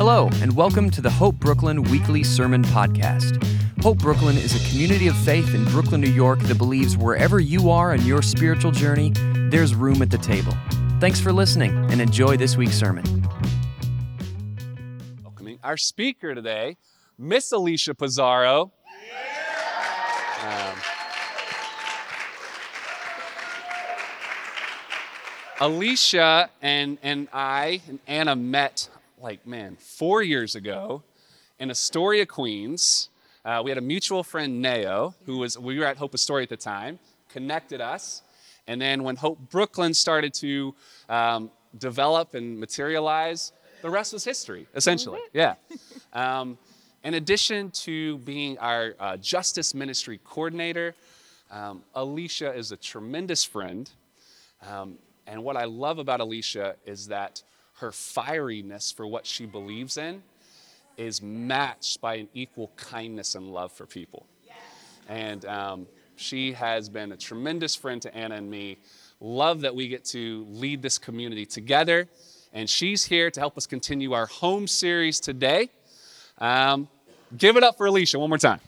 Hello, and welcome to the Hope Brooklyn Weekly Sermon Podcast. Hope Brooklyn is a community of faith in Brooklyn, New York that believes wherever you are in your spiritual journey, there's room at the table. Thanks for listening and enjoy this week's sermon. Welcoming our speaker today, Miss Alysha Pizarro. Um, Alysha and, and I and Anna met, like, man, four years ago in Astoria, Queens. Uh, we had a mutual friend, Neo, who was, we were at Hope Astoria at the time, connected us. And then when Hope Brooklyn started to um, develop and materialize, the rest was history, essentially. Yeah. Um, in addition to being our uh, justice ministry coordinator, um, Alysha is a tremendous friend. Um, and what I love about Alysha is that her fieriness for what she believes in is matched by an equal kindness and love for people. And um, she has been a tremendous friend to Anna and me. Love that we get to lead this community together. And she's here to help us continue our home series today. Um, give it up for Alysha one more time.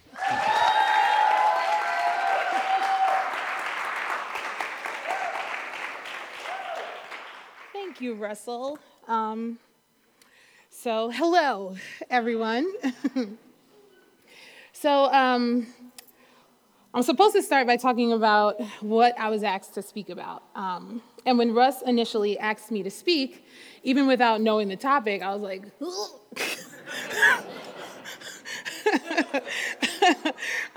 Thank you, Russell. Um, so, hello, everyone. so, um, I'm supposed to start by talking about what I was asked to speak about. Um, and when Russ initially asked me to speak, even without knowing the topic, I was like,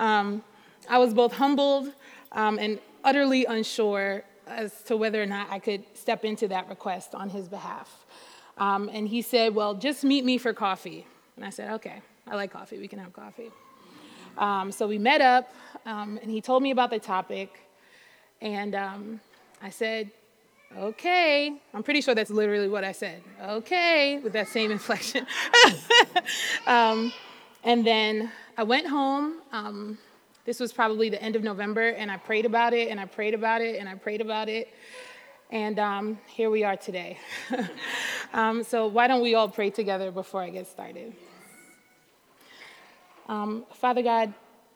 um, I was both humbled um, and utterly unsure as to whether or not I could step into that request on his behalf. Um, and he said, Well, just meet me for coffee. And I said, Okay, I like coffee. We can have coffee. Um, so we met up, um, and he told me about the topic. And um, I said, Okay. I'm pretty sure that's literally what I said. Okay, with that same inflection. Um, and then I went home. Um, this was probably the end of November, and I prayed about it, and I prayed about it, and I prayed about it. And um, here we are today. um, so, why don't we all pray together before I get started? Um, Father God,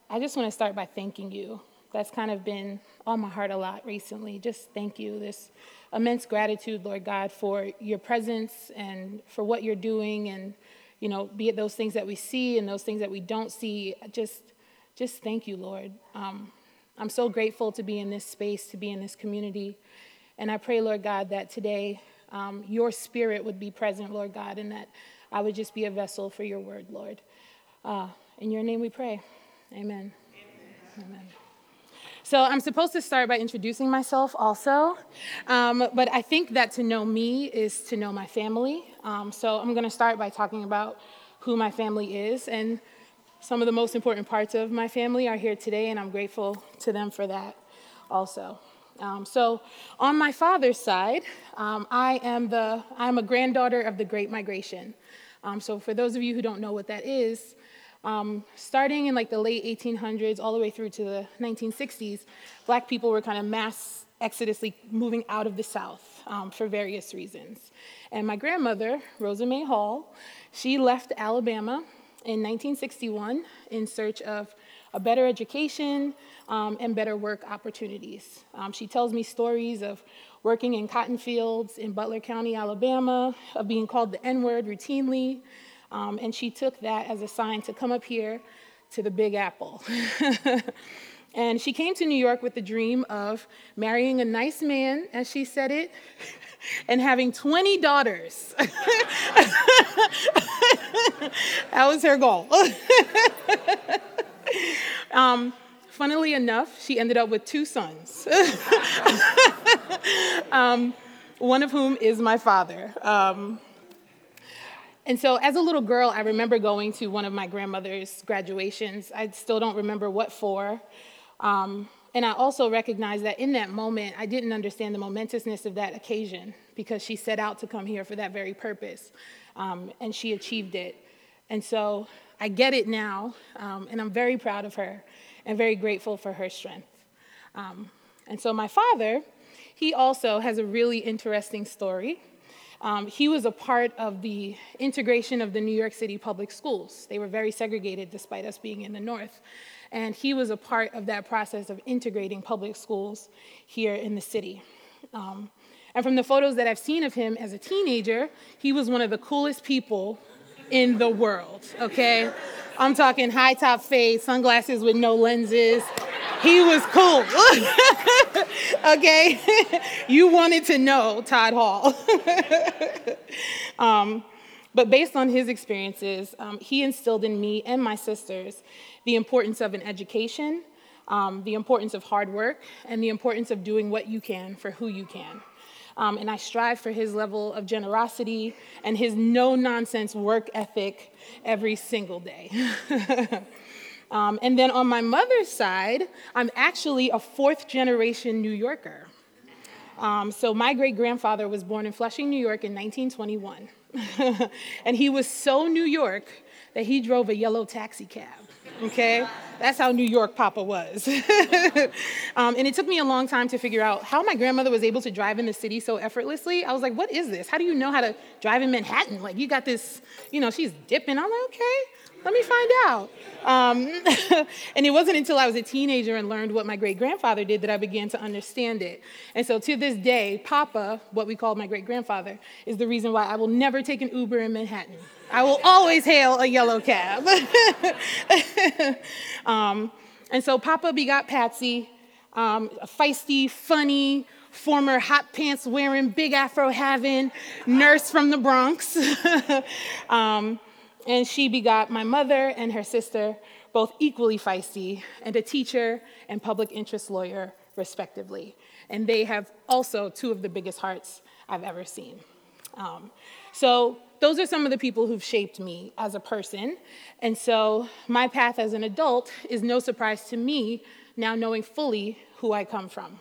I just want to start by thanking you. That's kind of been on my heart a lot recently. Just thank you. This immense gratitude, Lord God, for your presence and for what you're doing, and you know, be it those things that we see and those things that we don't see. Just, just thank you, Lord. Um, I'm so grateful to be in this space, to be in this community. And I pray, Lord God, that today um, your spirit would be present, Lord God, and that I would just be a vessel for your word, Lord. Uh, in your name we pray. Amen. Amen. Amen. So I'm supposed to start by introducing myself also, um, but I think that to know me is to know my family. Um, so I'm going to start by talking about who my family is, and some of the most important parts of my family are here today, and I'm grateful to them for that also. Um, so, on my father's side, um, I am the I'm a granddaughter of the Great Migration. Um, so, for those of you who don't know what that is, um, starting in like the late 1800s all the way through to the 1960s, black people were kind of mass exodusly moving out of the South um, for various reasons. And my grandmother, Rosa May Hall, she left Alabama in 1961 in search of a better education um, and better work opportunities. Um, she tells me stories of working in cotton fields in Butler County, Alabama, of being called the N word routinely. Um, and she took that as a sign to come up here to the Big Apple. and she came to New York with the dream of marrying a nice man, as she said it, and having 20 daughters. that was her goal. um, funnily enough, she ended up with two sons, um, one of whom is my father. Um, and so, as a little girl, I remember going to one of my grandmother's graduations. I still don't remember what for. Um, and I also recognize that in that moment, I didn't understand the momentousness of that occasion because she set out to come here for that very purpose. Um, and she achieved it. And so I get it now, um, and I'm very proud of her and very grateful for her strength. Um, and so my father, he also has a really interesting story. Um, he was a part of the integration of the New York City public schools. They were very segregated despite us being in the North. And he was a part of that process of integrating public schools here in the city. Um, and from the photos that I've seen of him as a teenager, he was one of the coolest people in the world, okay? I'm talking high top fade, sunglasses with no lenses. He was cool. okay? you wanted to know Todd Hall. um, but based on his experiences, um, he instilled in me and my sisters the importance of an education, um, the importance of hard work, and the importance of doing what you can for who you can. Um, and I strive for his level of generosity and his no nonsense work ethic every single day. um, and then on my mother's side, I'm actually a fourth generation New Yorker. Um, so my great grandfather was born in Flushing, New York in 1921. and he was so New York that he drove a yellow taxi cab okay? That's how New York Papa was. um, and it took me a long time to figure out how my grandmother was able to drive in the city so effortlessly. I was like, what is this? How do you know how to drive in Manhattan? Like, you got this, you know, she's dipping. I'm like, okay, let me find out. Um, and it wasn't until I was a teenager and learned what my great grandfather did that I began to understand it. And so to this day, Papa, what we call my great grandfather, is the reason why I will never take an Uber in Manhattan. I will always hail a yellow cab. um, and so Papa begot Patsy, um, a feisty, funny, former hot pants wearing, big afro having nurse from the Bronx. um, and she begot my mother and her sister, both equally feisty, and a teacher and public interest lawyer, respectively. And they have also two of the biggest hearts I've ever seen. Um, so those are some of the people who've shaped me as a person. And so my path as an adult is no surprise to me now knowing fully who I come from.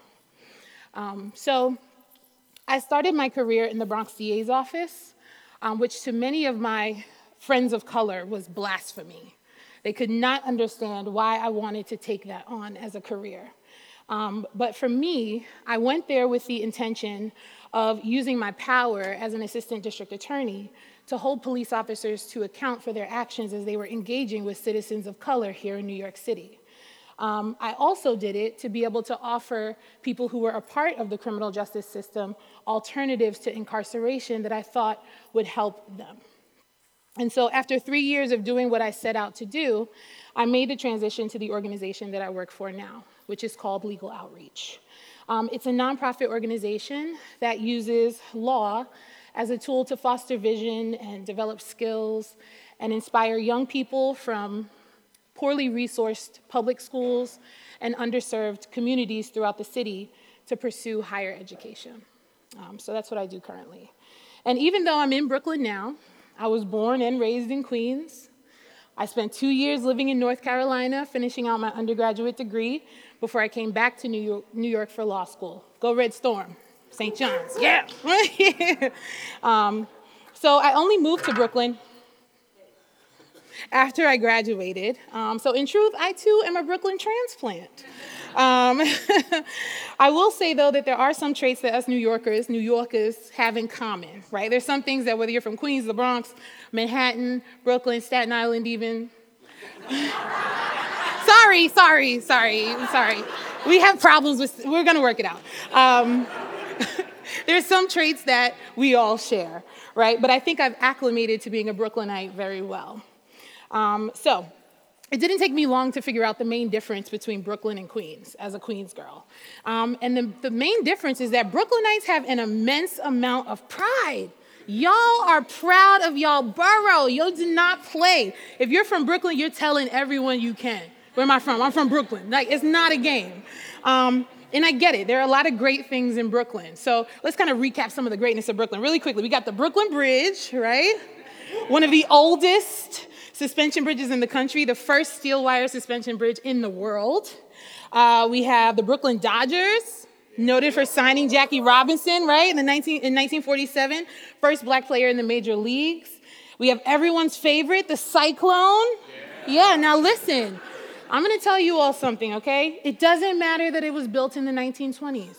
Um, so I started my career in the Bronx DA's office, um, which to many of my friends of color was blasphemy. They could not understand why I wanted to take that on as a career. Um, but for me, I went there with the intention of using my power as an assistant district attorney to hold police officers to account for their actions as they were engaging with citizens of color here in New York City. Um, I also did it to be able to offer people who were a part of the criminal justice system alternatives to incarceration that I thought would help them. And so, after three years of doing what I set out to do, I made the transition to the organization that I work for now, which is called Legal Outreach. Um, it's a nonprofit organization that uses law as a tool to foster vision and develop skills and inspire young people from poorly resourced public schools and underserved communities throughout the city to pursue higher education. Um, so that's what I do currently. And even though I'm in Brooklyn now, I was born and raised in Queens. I spent two years living in North Carolina, finishing out my undergraduate degree before I came back to New York, New York for law school. Go Red Storm, St. John's, yeah. um, so I only moved to Brooklyn after I graduated. Um, so in truth, I too am a Brooklyn transplant. Um, I will say though that there are some traits that us New Yorkers, New Yorkers have in common, right? There's some things that whether you're from Queens, the Bronx, Manhattan, Brooklyn, Staten Island, even. sorry, sorry, sorry, sorry. We have problems with, we're gonna work it out. Um, there's some traits that we all share, right? But I think I've acclimated to being a Brooklynite very well. Um, so, it didn't take me long to figure out the main difference between Brooklyn and Queens as a Queens girl. Um, and the, the main difference is that Brooklynites have an immense amount of pride. Y'all are proud of y'all borough. Y'all do not play. If you're from Brooklyn, you're telling everyone you can. Where am I from? I'm from Brooklyn. Like, it's not a game. Um, and I get it. There are a lot of great things in Brooklyn. So let's kind of recap some of the greatness of Brooklyn really quickly. We got the Brooklyn Bridge, right? One of the oldest suspension bridges in the country, the first steel wire suspension bridge in the world. Uh, we have the Brooklyn Dodgers, noted for signing Jackie Robinson, right, in, the 19, in 1947, first black player in the major leagues. We have everyone's favorite, the Cyclone. Yeah, yeah now listen, I'm gonna tell you all something, okay? It doesn't matter that it was built in the 1920s.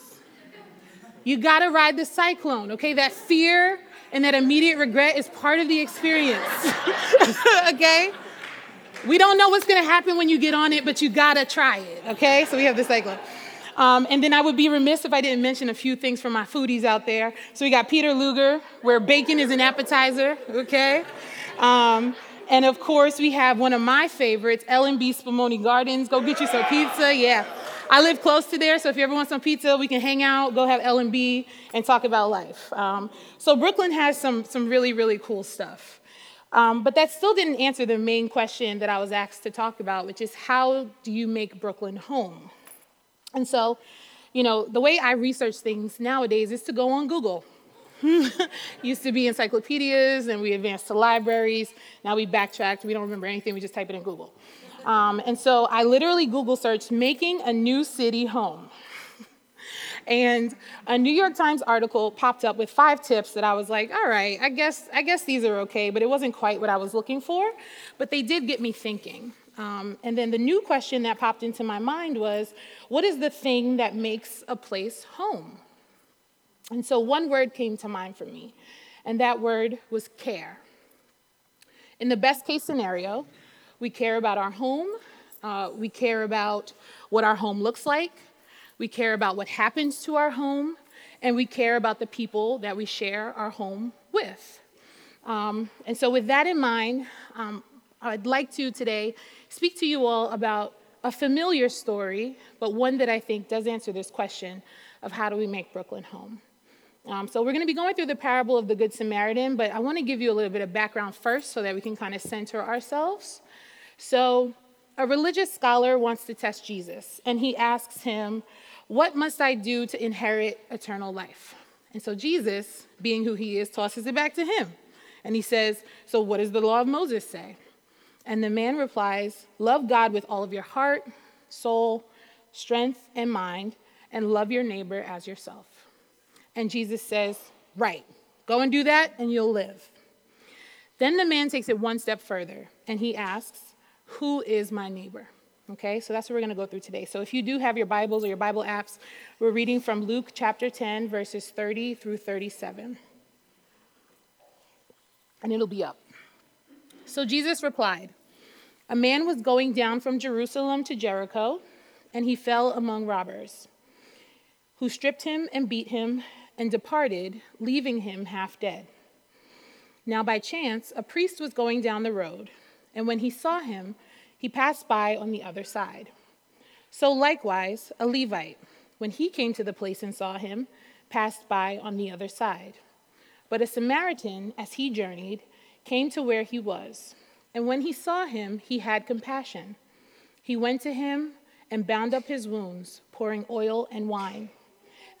You gotta ride the Cyclone, okay? That fear and that immediate regret is part of the experience. okay? We don't know what's gonna happen when you get on it, but you gotta try it, okay? So we have the cyclone. Um, and then I would be remiss if I didn't mention a few things for my foodies out there. So we got Peter Luger, where bacon is an appetizer, okay? Um, and of course, we have one of my favorites, L&B Spumoni Gardens. Go get you some pizza, yeah. I live close to there, so if you ever want some pizza, we can hang out, go have L&B, and talk about life. Um, so Brooklyn has some, some really, really cool stuff. Um, but that still didn't answer the main question that I was asked to talk about, which is how do you make Brooklyn home? And so, you know, the way I research things nowadays is to go on Google. Used to be encyclopedias, and we advanced to libraries. Now we backtracked. We don't remember anything. We just type it in Google. Um, and so I literally Google searched making a new city home. and a New York Times article popped up with five tips that I was like, all right, I guess, I guess these are okay, but it wasn't quite what I was looking for. But they did get me thinking. Um, and then the new question that popped into my mind was, what is the thing that makes a place home? And so one word came to mind for me, and that word was care. In the best case scenario, we care about our home. Uh, we care about what our home looks like. We care about what happens to our home. And we care about the people that we share our home with. Um, and so, with that in mind, um, I'd like to today speak to you all about a familiar story, but one that I think does answer this question of how do we make Brooklyn home. Um, so, we're going to be going through the parable of the Good Samaritan, but I want to give you a little bit of background first so that we can kind of center ourselves. So, a religious scholar wants to test Jesus, and he asks him, What must I do to inherit eternal life? And so, Jesus, being who he is, tosses it back to him. And he says, So, what does the law of Moses say? And the man replies, Love God with all of your heart, soul, strength, and mind, and love your neighbor as yourself. And Jesus says, Right, go and do that, and you'll live. Then the man takes it one step further, and he asks, who is my neighbor? Okay, so that's what we're going to go through today. So if you do have your Bibles or your Bible apps, we're reading from Luke chapter 10, verses 30 through 37. And it'll be up. So Jesus replied A man was going down from Jerusalem to Jericho, and he fell among robbers, who stripped him and beat him and departed, leaving him half dead. Now, by chance, a priest was going down the road and when he saw him, he passed by on the other side. So likewise, a Levite, when he came to the place and saw him, passed by on the other side. But a Samaritan, as he journeyed, came to where he was. And when he saw him, he had compassion. He went to him and bound up his wounds, pouring oil and wine.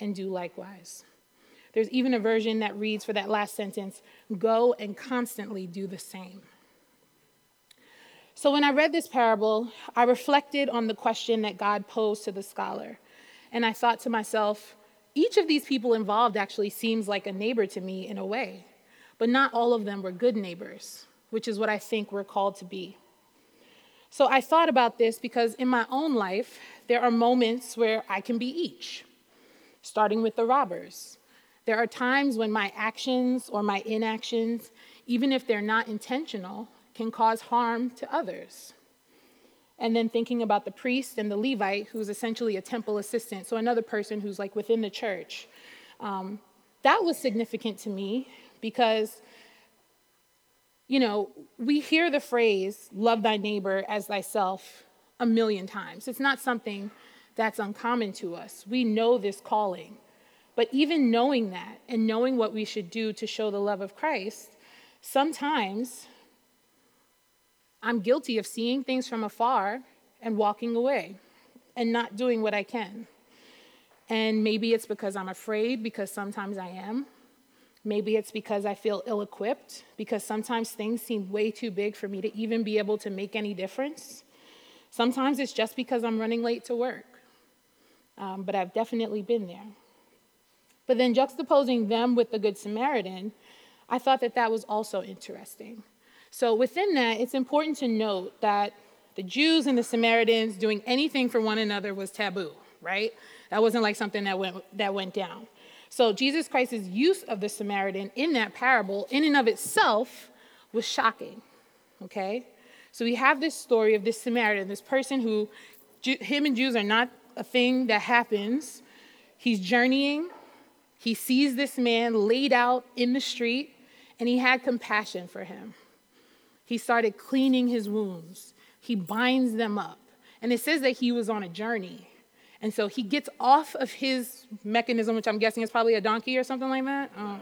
and do likewise. There's even a version that reads for that last sentence, Go and constantly do the same. So when I read this parable, I reflected on the question that God posed to the scholar. And I thought to myself, each of these people involved actually seems like a neighbor to me in a way, but not all of them were good neighbors, which is what I think we're called to be. So I thought about this because in my own life, there are moments where I can be each, starting with the robbers. There are times when my actions or my inactions, even if they're not intentional, can cause harm to others. And then thinking about the priest and the Levite, who's essentially a temple assistant, so another person who's like within the church. Um, that was significant to me because, you know, we hear the phrase, love thy neighbor as thyself, a million times. It's not something that's uncommon to us. We know this calling. But even knowing that and knowing what we should do to show the love of Christ, sometimes I'm guilty of seeing things from afar and walking away and not doing what I can. And maybe it's because I'm afraid, because sometimes I am. Maybe it's because I feel ill equipped, because sometimes things seem way too big for me to even be able to make any difference. Sometimes it's just because I'm running late to work. Um, but I've definitely been there. But then juxtaposing them with the Good Samaritan, I thought that that was also interesting. So within that, it's important to note that the Jews and the Samaritans doing anything for one another was taboo, right? That wasn't like something that went, that went down. So Jesus Christ's use of the Samaritan in that parable, in and of itself, was shocking. Okay? So we have this story of this Samaritan, this person who, him and Jews are not a thing that happens. He's journeying. He sees this man laid out in the street, and he had compassion for him. He started cleaning his wounds. He binds them up. And it says that he was on a journey. And so he gets off of his mechanism, which I'm guessing is probably a donkey or something like that. Uh,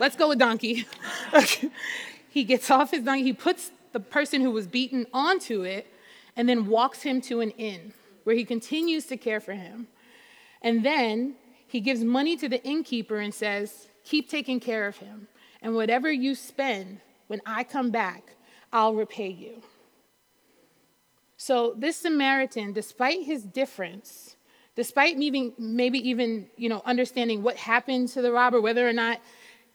let's go with donkey. he gets off his donkey, he puts the person who was beaten onto it, and then walks him to an inn where he continues to care for him. And then he gives money to the innkeeper and says, Keep taking care of him. And whatever you spend, when I come back, I'll repay you. So this Samaritan, despite his difference, despite maybe, maybe even you know understanding what happened to the robber whether or not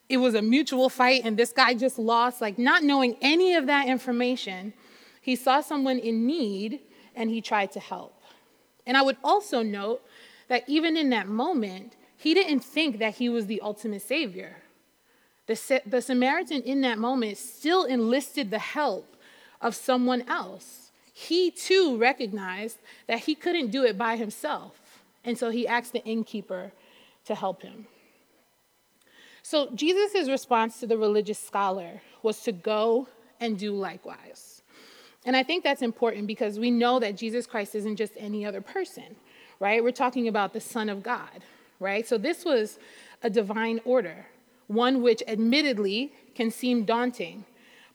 it was a mutual fight and this guy just lost like not knowing any of that information he saw someone in need and he tried to help and i would also note that even in that moment he didn't think that he was the ultimate savior the, the samaritan in that moment still enlisted the help of someone else he too recognized that he couldn't do it by himself and so he asked the innkeeper to help him. So Jesus' response to the religious scholar was to go and do likewise. And I think that's important because we know that Jesus Christ isn't just any other person, right? We're talking about the Son of God, right? So this was a divine order, one which admittedly can seem daunting,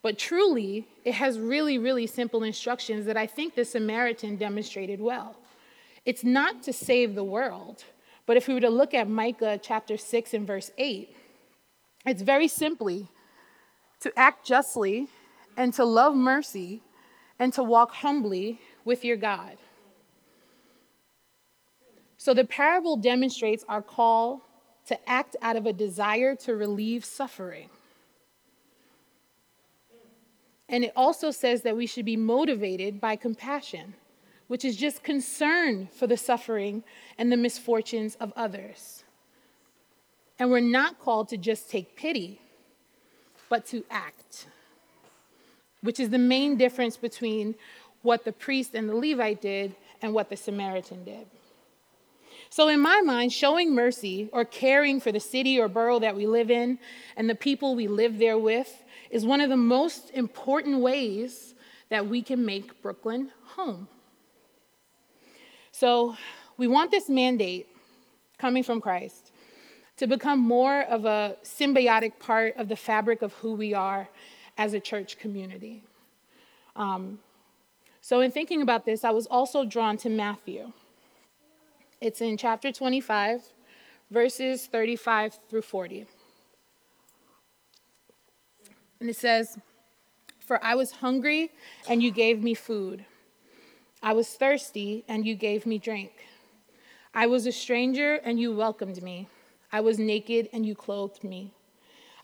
but truly it has really, really simple instructions that I think the Samaritan demonstrated well. It's not to save the world, but if we were to look at Micah chapter 6 and verse 8, it's very simply to act justly and to love mercy and to walk humbly with your God. So the parable demonstrates our call to act out of a desire to relieve suffering. And it also says that we should be motivated by compassion which is just concern for the suffering and the misfortunes of others. And we're not called to just take pity, but to act, which is the main difference between what the priest and the Levite did and what the Samaritan did. So, in my mind, showing mercy or caring for the city or borough that we live in and the people we live there with is one of the most important ways that we can make Brooklyn home. So we want this mandate coming from Christ to become more of a symbiotic part of the fabric of who we are as a church community. Um, so, in thinking about this, I was also drawn to Matthew. It's in chapter 25, verses 35 through 40. And it says, For I was hungry, and you gave me food. I was thirsty, and you gave me drink. I was a stranger, and you welcomed me. I was naked, and you clothed me.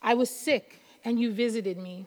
I was sick, and you visited me.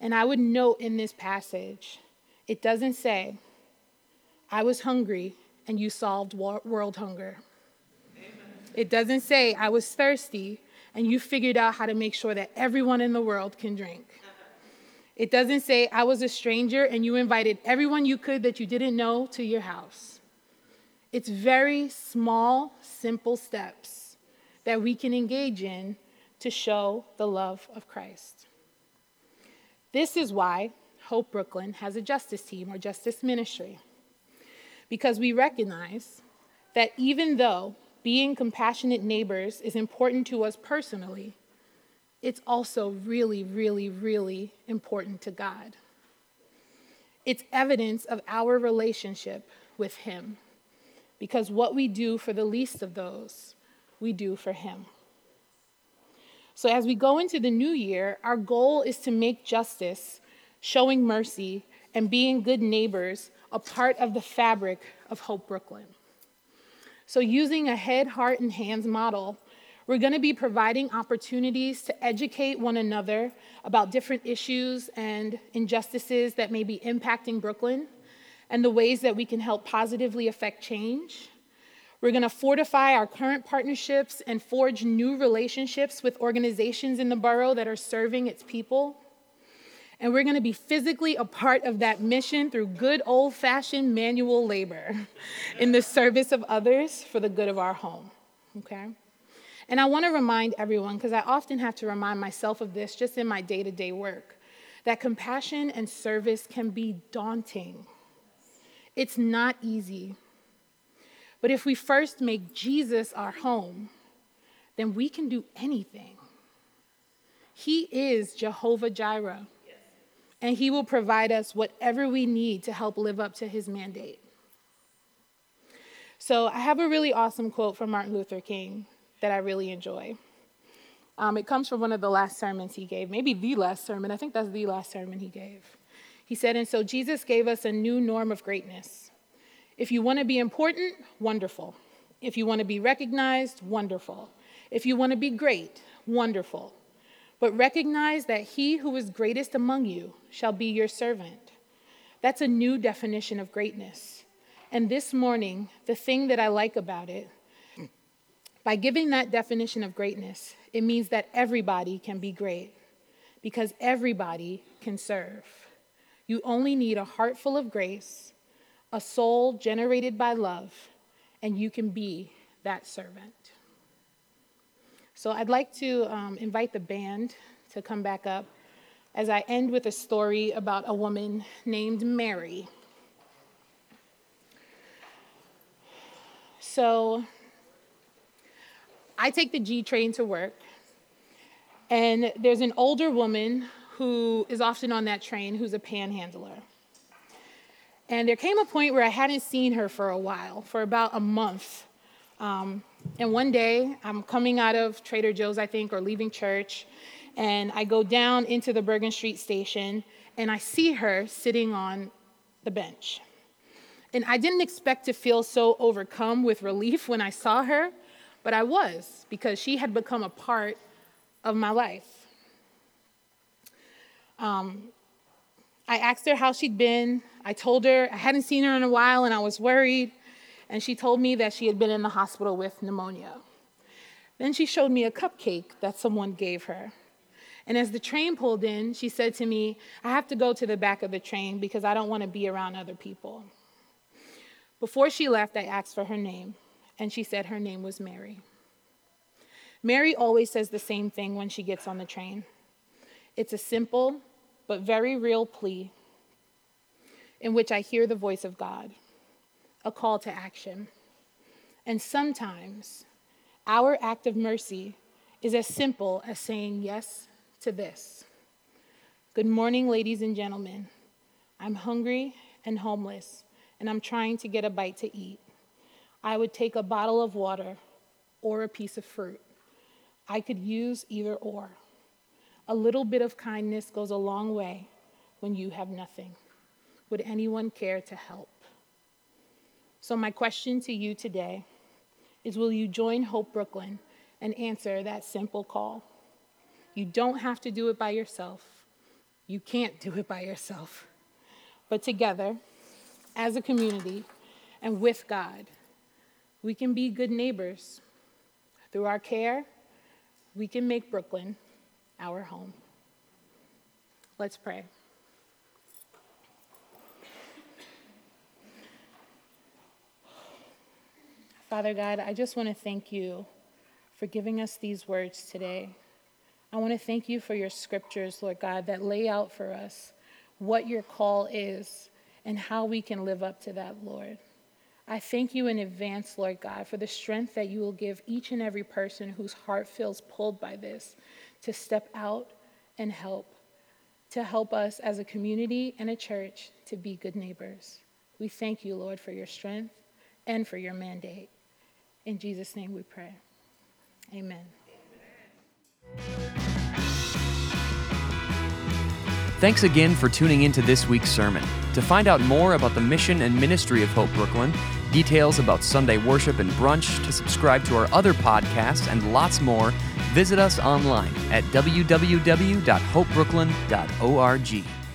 And I would note in this passage, it doesn't say, I was hungry and you solved world hunger. It doesn't say, I was thirsty and you figured out how to make sure that everyone in the world can drink. It doesn't say, I was a stranger and you invited everyone you could that you didn't know to your house. It's very small, simple steps that we can engage in to show the love of Christ. This is why Hope Brooklyn has a justice team or justice ministry, because we recognize that even though being compassionate neighbors is important to us personally, it's also really, really, really important to God. It's evidence of our relationship with Him, because what we do for the least of those, we do for Him. So, as we go into the new year, our goal is to make justice, showing mercy, and being good neighbors a part of the fabric of Hope Brooklyn. So, using a head, heart, and hands model, we're going to be providing opportunities to educate one another about different issues and injustices that may be impacting Brooklyn and the ways that we can help positively affect change. We're going to fortify our current partnerships and forge new relationships with organizations in the borough that are serving its people. And we're going to be physically a part of that mission through good old fashioned manual labor in the service of others for the good of our home. Okay? And I want to remind everyone, because I often have to remind myself of this just in my day to day work, that compassion and service can be daunting. It's not easy. But if we first make Jesus our home, then we can do anything. He is Jehovah Jireh, and He will provide us whatever we need to help live up to His mandate. So, I have a really awesome quote from Martin Luther King that I really enjoy. Um, it comes from one of the last sermons he gave, maybe the last sermon. I think that's the last sermon he gave. He said, And so Jesus gave us a new norm of greatness. If you want to be important, wonderful. If you want to be recognized, wonderful. If you want to be great, wonderful. But recognize that he who is greatest among you shall be your servant. That's a new definition of greatness. And this morning, the thing that I like about it, by giving that definition of greatness, it means that everybody can be great because everybody can serve. You only need a heart full of grace a soul generated by love, and you can be that servant. So I'd like to um, invite the band to come back up as I end with a story about a woman named Mary. So I take the G train to work, and there's an older woman who is often on that train who's a panhandler. And there came a point where I hadn't seen her for a while, for about a month. Um, and one day, I'm coming out of Trader Joe's, I think, or leaving church, and I go down into the Bergen Street station, and I see her sitting on the bench. And I didn't expect to feel so overcome with relief when I saw her, but I was, because she had become a part of my life. Um, I asked her how she'd been. I told her I hadn't seen her in a while and I was worried. And she told me that she had been in the hospital with pneumonia. Then she showed me a cupcake that someone gave her. And as the train pulled in, she said to me, I have to go to the back of the train because I don't want to be around other people. Before she left, I asked for her name, and she said her name was Mary. Mary always says the same thing when she gets on the train. It's a simple but very real plea in which I hear the voice of God, a call to action. And sometimes our act of mercy is as simple as saying yes to this. Good morning, ladies and gentlemen. I'm hungry and homeless, and I'm trying to get a bite to eat. I would take a bottle of water or a piece of fruit. I could use either or. A little bit of kindness goes a long way when you have nothing. Would anyone care to help? So, my question to you today is Will you join Hope Brooklyn and answer that simple call? You don't have to do it by yourself. You can't do it by yourself. But together, as a community, and with God, we can be good neighbors. Through our care, we can make Brooklyn our home. Let's pray. Father God, I just want to thank you for giving us these words today I want to thank you for your scriptures, Lord God, that lay out for us what your call is and how we can live up to that, Lord. I thank you in advance, Lord God, for the strength that you will give each and every person whose heart feels pulled by this to step out and help, to help us as a community and a church to be good neighbors. We thank you, Lord, for your strength and for your mandate. In Jesus' name we pray. Amen. Thanks again for tuning into this week's sermon. To find out more about the mission and ministry of Hope Brooklyn, details about Sunday worship and brunch, to subscribe to our other podcasts, and lots more, visit us online at www.hopebrooklyn.org.